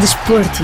Desporto.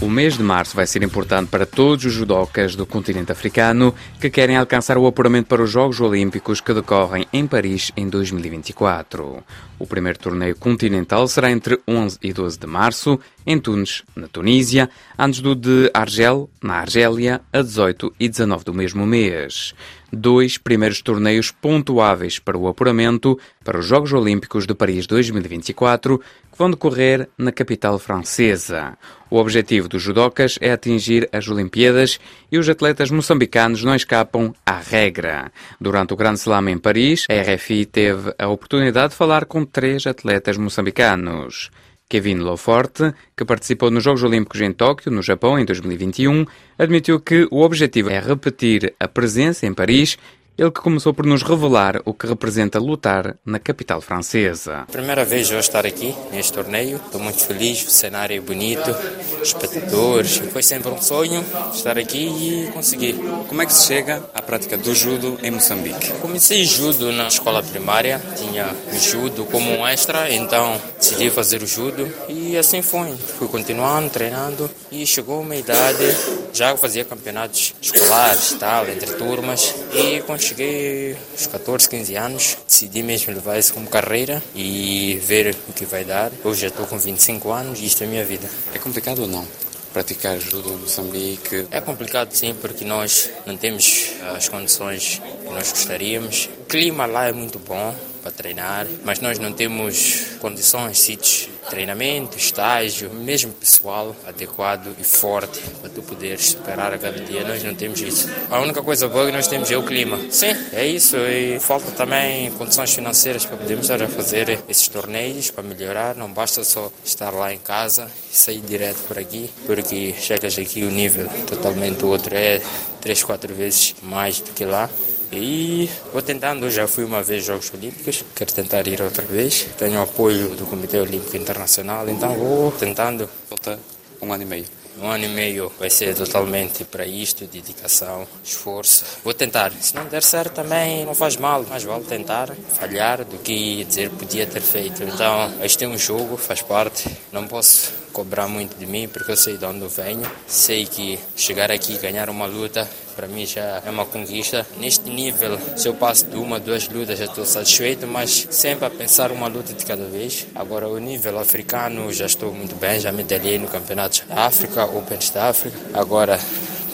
O mês de março vai ser importante para todos os judocas do continente africano que querem alcançar o apuramento para os Jogos Olímpicos que decorrem em Paris em 2024. O primeiro torneio continental será entre 11 e 12 de março, em Tunis, na Tunísia, antes do de Argel, na Argélia, a 18 e 19 do mesmo mês. Dois primeiros torneios pontuáveis para o apuramento para os Jogos Olímpicos de Paris 2024, que vão decorrer na capital francesa. O objetivo dos judocas é atingir as Olimpíadas e os atletas moçambicanos não escapam à regra. Durante o Grande Slam em Paris, a RFI teve a oportunidade de falar com três atletas moçambicanos. Kevin Loforte, que participou nos Jogos Olímpicos em Tóquio, no Japão, em 2021, admitiu que o objetivo é repetir a presença em Paris ele que começou por nos revelar o que representa lutar na capital francesa. Primeira vez eu estar aqui neste torneio, estou muito feliz, o cenário é bonito, espectadores, foi sempre um sonho estar aqui e conseguir. Como é que se chega à prática do judo em Moçambique? Comecei judo na escola primária, tinha o judo como um extra, então decidi fazer o judo e assim foi. Fui continuando, treinando e chegou uma idade, já fazia campeonatos escolares, tal, entre turmas e quando cheguei aos 14, 15 anos, decidi mesmo levar isso como carreira e ver o que vai dar. Hoje já estou com 25 anos e isto é a minha vida. É complicado ou não? Praticar judo em Moçambique? É complicado sim, porque nós não temos as condições que nós gostaríamos. O clima lá é muito bom, para treinar, mas nós não temos condições, sítios treinamento, estágio, mesmo pessoal adequado e forte para tu poderes superar a cada dia. Nós não temos isso. A única coisa boa que nós temos é o clima. Sim, é isso. E falta também condições financeiras para podermos estar a fazer esses torneios para melhorar. Não basta só estar lá em casa e sair direto por aqui, porque chegas aqui o nível totalmente outro é três, quatro vezes mais do que lá. E vou tentando, já fui uma vez aos Jogos Olímpicos, quero tentar ir outra vez. Tenho apoio do Comitê Olímpico Internacional, então vou tentando. Falta um ano e meio. Um ano e meio vai ser totalmente para isto, dedicação, esforço. Vou tentar. Se não der certo também não faz mal, mas vale tentar, falhar do que dizer podia ter feito. Então, este é um jogo, faz parte. Não posso cobrar muito de mim porque eu sei de onde eu venho. Sei que chegar aqui e ganhar uma luta para mim já é uma conquista. Neste nível, se eu passo de uma, duas lutas, já estou satisfeito, mas sempre a pensar uma luta de cada vez. Agora, o nível africano, já estou muito bem, já medalhei no Campeonato da África, Opens da África. Agora,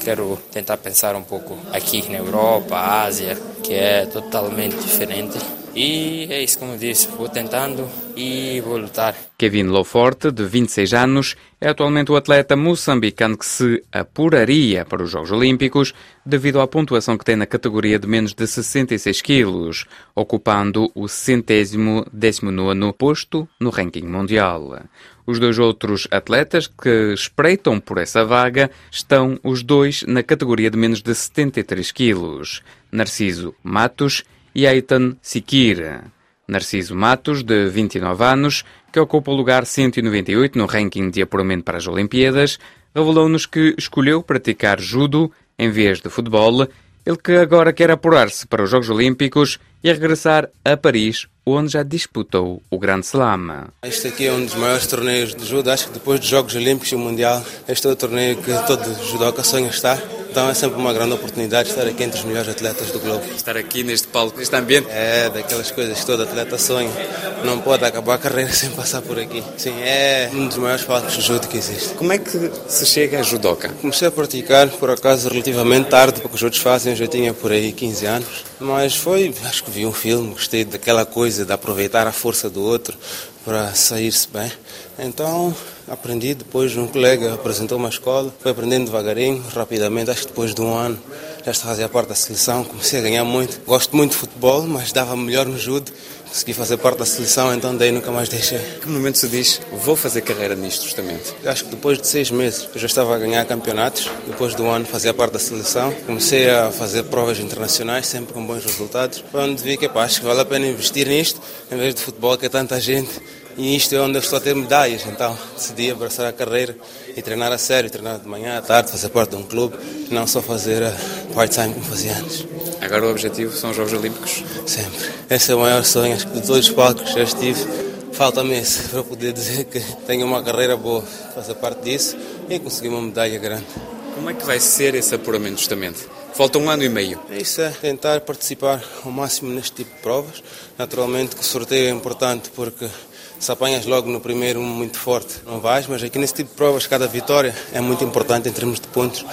quero tentar pensar um pouco aqui na Europa, Ásia, que é totalmente diferente. E é isso, como disse, vou tentando e vou lutar. Kevin Loforte, de 26 anos, é atualmente o atleta moçambicano que se apuraria para os Jogos Olímpicos devido à pontuação que tem na categoria de menos de 66 quilos, ocupando o centésimo décimo nono posto no ranking mundial. Os dois outros atletas que espreitam por essa vaga estão os dois na categoria de menos de 73 quilos, Narciso Matos e Eitan Sikir. Narciso Matos, de 29 anos, que ocupa o lugar 198 no ranking de apuramento para as Olimpíadas, revelou-nos que escolheu praticar judo em vez de futebol, ele que agora quer apurar-se para os Jogos Olímpicos e regressar a Paris, onde já disputou o Grande Slam. Este aqui é um dos maiores torneios de judo, acho que depois dos Jogos Olímpicos e Mundial, este é o torneio que todo judoca sonha estar. Então é sempre uma grande oportunidade estar aqui entre os melhores atletas do globo. Estar aqui neste palco, neste ambiente. É, daquelas coisas que todo atleta sonha. Não pode acabar a carreira sem passar por aqui. Sim, é um dos maiores palcos de judo que existe. Como é que se chega a judoca? Comecei a praticar, por acaso, relativamente tarde, porque os outros fazem, eu já tinha por aí 15 anos. Mas foi, acho que vi um filme, gostei daquela coisa de aproveitar a força do outro para sair-se bem. Então aprendi, depois um colega apresentou uma escola, fui aprendendo devagarinho, rapidamente, acho que depois de um ano já fazia parte da seleção, comecei a ganhar muito. Gosto muito de futebol, mas dava melhor no judo. Consegui fazer parte da seleção, então daí nunca mais deixei. Que momento se diz, vou fazer carreira nisto justamente? Acho que depois de seis meses eu já estava a ganhar campeonatos, depois do ano fazia parte da seleção, comecei a fazer provas internacionais, sempre com bons resultados. Foi onde vi que pá, acho que vale a pena investir nisto, em vez de futebol que é tanta gente e isto é onde eu estou a ter medalhas, então decidi abraçar a carreira e treinar a sério, treinar de manhã, à tarde, fazer parte de um clube, não só fazer part-time como fazia antes. Agora o objetivo são os Jogos Olímpicos? Sempre. Esse é o maior sonho, acho que de todos os palcos que já estive. Falta-me esse para poder dizer que tenho uma carreira boa, fazer parte disso e conseguir uma medalha grande. Como é que vai ser esse apuramento justamente? Falta um ano e meio. É isso é tentar participar ao máximo neste tipo de provas. Naturalmente que o sorteio é importante porque se apanhas logo no primeiro muito forte não vais, mas aqui nesse tipo de provas cada vitória é muito importante em termos de pontos.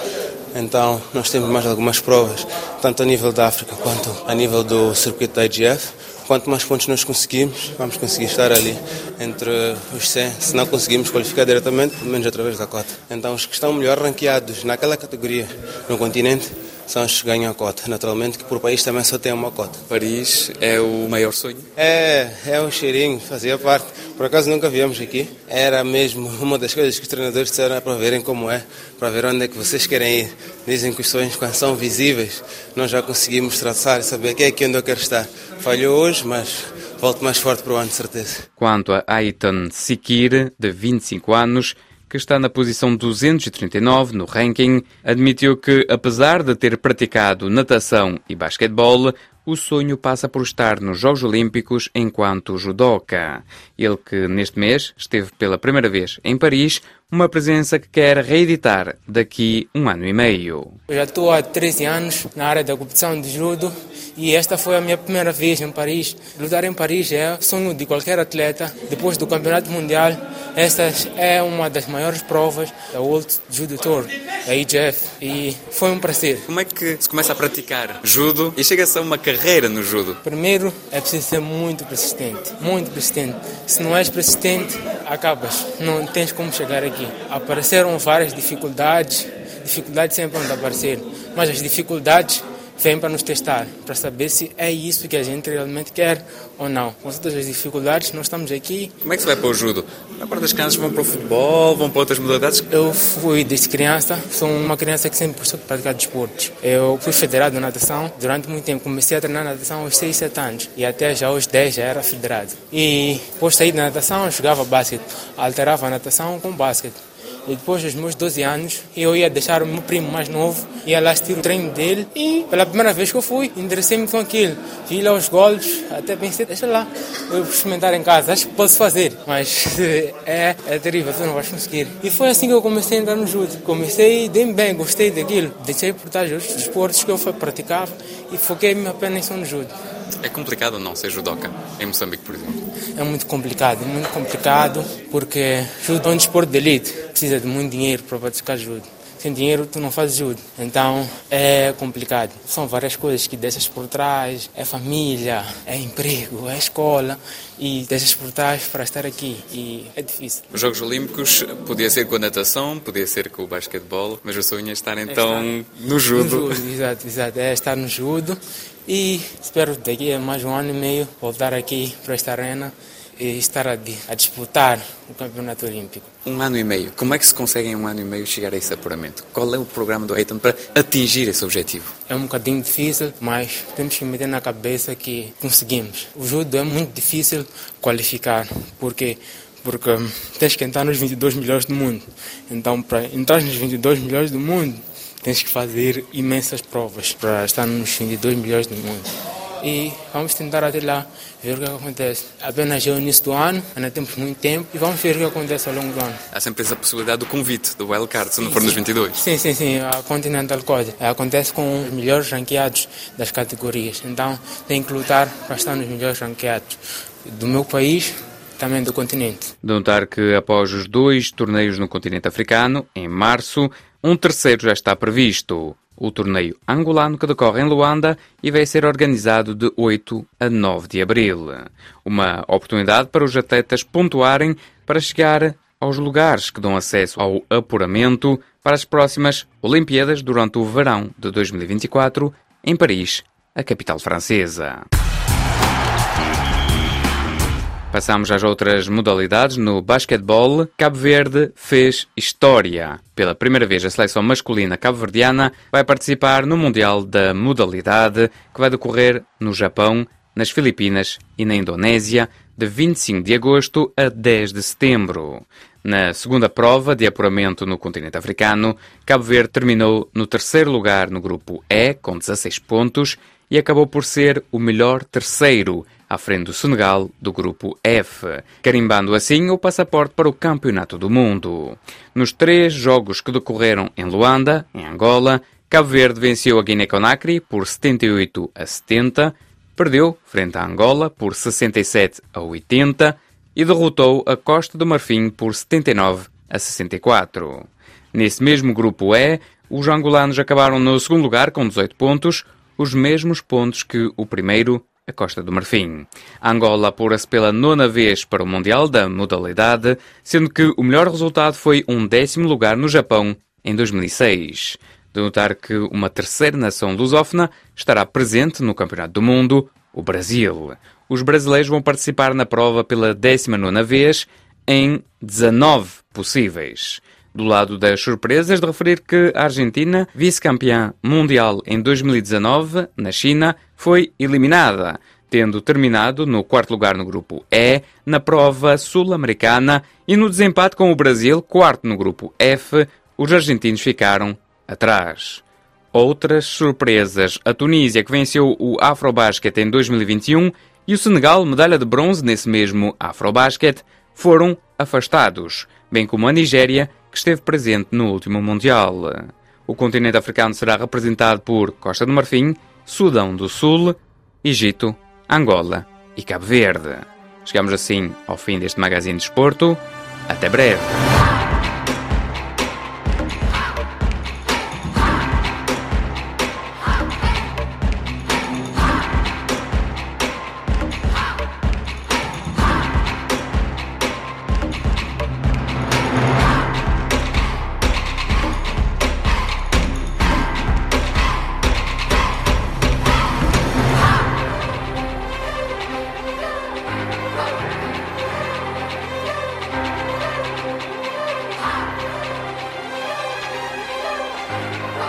Então nós temos mais algumas provas, tanto a nível da África quanto a nível do circuito da IGF. Quanto mais pontos nós conseguimos, vamos conseguir estar ali entre os 100. Se não conseguimos qualificar diretamente, pelo menos através da cota. Então os que estão melhor ranqueados naquela categoria no continente são os que ganham a cota. Naturalmente que por país também só tem uma cota. Paris é o maior sonho? É, é um cheirinho, fazia parte. Por acaso nunca viemos aqui. Era mesmo uma das coisas que os treinadores disseram para verem como é, para ver onde é que vocês querem ir. Dizem que os sonhos quando são visíveis, nós já conseguimos traçar e saber que é aqui onde eu quero estar. Falhou hoje, mas volto mais forte para o ano, de certeza. Quanto a Aiton Sikir, de 25 anos, que está na posição 239 no ranking, admitiu que, apesar de ter praticado natação e basquetebol, o sonho passa por estar nos Jogos Olímpicos enquanto judoca. Ele que neste mês esteve pela primeira vez em Paris, uma presença que quer reeditar daqui um ano e meio. Eu já estou há 13 anos na área da competição de judo e esta foi a minha primeira vez em Paris. Lutar em Paris é o sonho de qualquer atleta. Depois do Campeonato Mundial, esta é uma das maiores provas da World Judo Tour, a IGF, e foi um prazer. Como é que se começa a praticar judo e chega-se a uma carreira no judo? Primeiro, é preciso ser muito persistente, muito persistente. Se não és persistente, acabas, não tens como chegar aqui. Apareceram várias dificuldades, dificuldades sempre vão aparecer, mas as dificuldades vêm para nos testar, para saber se é isso que a gente realmente quer ou não. Com todas as dificuldades, nós estamos aqui. Como é que se vai para o judo? A parte das crianças vão para o futebol, vão para outras modalidades? Eu fui desde criança, sou uma criança que sempre gostou de praticar desportos. Eu fui federado de natação durante muito tempo. Comecei a treinar natação aos 6, 7 anos e até já aos 10 já era federado. E depois saí da natação, jogava basquete, alterava a natação com basquete. E depois dos meus 12 anos, eu ia deixar o meu primo mais novo, ia lá assistir o treino dele. E pela primeira vez que eu fui, interessei-me com aquilo. Vi lá os golpes, até pensei, deixa lá, eu vou experimentar em casa, acho que posso fazer. Mas é, é terrível, tu não vais conseguir. E foi assim que eu comecei a entrar no judo. Comecei, dei-me bem, gostei daquilo. Deixei por trás os esportes que eu praticava e foquei-me apenas só no judo. É complicado não ser judoca em Moçambique, por exemplo? É muito complicado, é muito complicado porque judo é um desporto de elite. Precisa de muito dinheiro para praticar judo. Sem dinheiro tu não fazes judo. Então é complicado. São várias coisas que deixas por trás. É família, é emprego, é escola. E deixas por trás para estar aqui. E é difícil. Os Jogos Olímpicos podia ser com a natação, podia ser com o basquetebol, mas o sonho é estar então é estar no judo. No judo, exato, exato. É estar no judo. E espero daqui a mais um ano e meio voltar aqui para esta arena estar a, a, disputar o Campeonato Olímpico. Um ano e meio. Como é que se consegue em um ano e meio chegar a esse apuramento? Qual é o programa do Eitan para atingir esse objetivo? É um bocadinho difícil, mas temos que meter na cabeça que conseguimos. O judo é muito difícil qualificar, porque porque tens que entrar nos 22 melhores do mundo. Então, para entrar nos 22 melhores do mundo, tens que fazer imensas provas para estar nos 22 milhões do mundo. E vamos tentar até lá ver o que acontece. Apenas é o início do ano, ainda temos muito tempo e vamos ver o que acontece ao longo do ano. Há sempre essa possibilidade do convite, do wildcard, se não for nos 22. Sim, sim, sim. A Continental Code acontece com os melhores ranqueados das categorias. Então tem que lutar para estar nos melhores ranqueados do meu país também do continente. De notar que após os dois torneios no continente africano, em março, um terceiro já está previsto. O torneio angolano que decorre em Luanda e vai ser organizado de 8 a 9 de abril. Uma oportunidade para os atletas pontuarem para chegar aos lugares que dão acesso ao apuramento para as próximas Olimpíadas durante o verão de 2024 em Paris, a capital francesa. Passamos às outras modalidades. No basquetebol, Cabo Verde fez história. Pela primeira vez, a seleção masculina cabo-verdiana vai participar no Mundial da modalidade, que vai decorrer no Japão, nas Filipinas e na Indonésia, de 25 de agosto a 10 de setembro. Na segunda prova de apuramento no continente africano, Cabo Verde terminou no terceiro lugar no grupo E, com 16 pontos, e acabou por ser o melhor terceiro, à frente do Senegal do grupo F, carimbando assim o passaporte para o Campeonato do Mundo. Nos três jogos que decorreram em Luanda, em Angola, Cabo Verde venceu a Guiné-Conakry por 78 a 70, perdeu frente à Angola por 67 a 80 e derrotou a Costa do Marfim por 79 a 64. Nesse mesmo grupo E, os angolanos acabaram no segundo lugar com 18 pontos, os mesmos pontos que o primeiro, a Costa do Marfim. A Angola apura-se pela nona vez para o Mundial da modalidade, sendo que o melhor resultado foi um décimo lugar no Japão em 2006. De notar que uma terceira nação lusófona estará presente no Campeonato do Mundo, o Brasil. Os brasileiros vão participar na prova pela 19 vez em 19 possíveis. Do lado das surpresas, de referir que a Argentina, vice-campeã mundial em 2019, na China, foi eliminada, tendo terminado no quarto lugar no grupo E, na prova sul-americana, e no desempate com o Brasil, quarto no grupo F, os argentinos ficaram atrás. Outras surpresas: a Tunísia, que venceu o Afrobasket em 2021, e o Senegal, medalha de bronze nesse mesmo Afrobasket, foram afastados, bem como a Nigéria, que esteve presente no último Mundial. O continente africano será representado por Costa do Marfim, Sudão do Sul, Egito, Angola e Cabo Verde. Chegamos assim ao fim deste magazine de esporto. Até breve.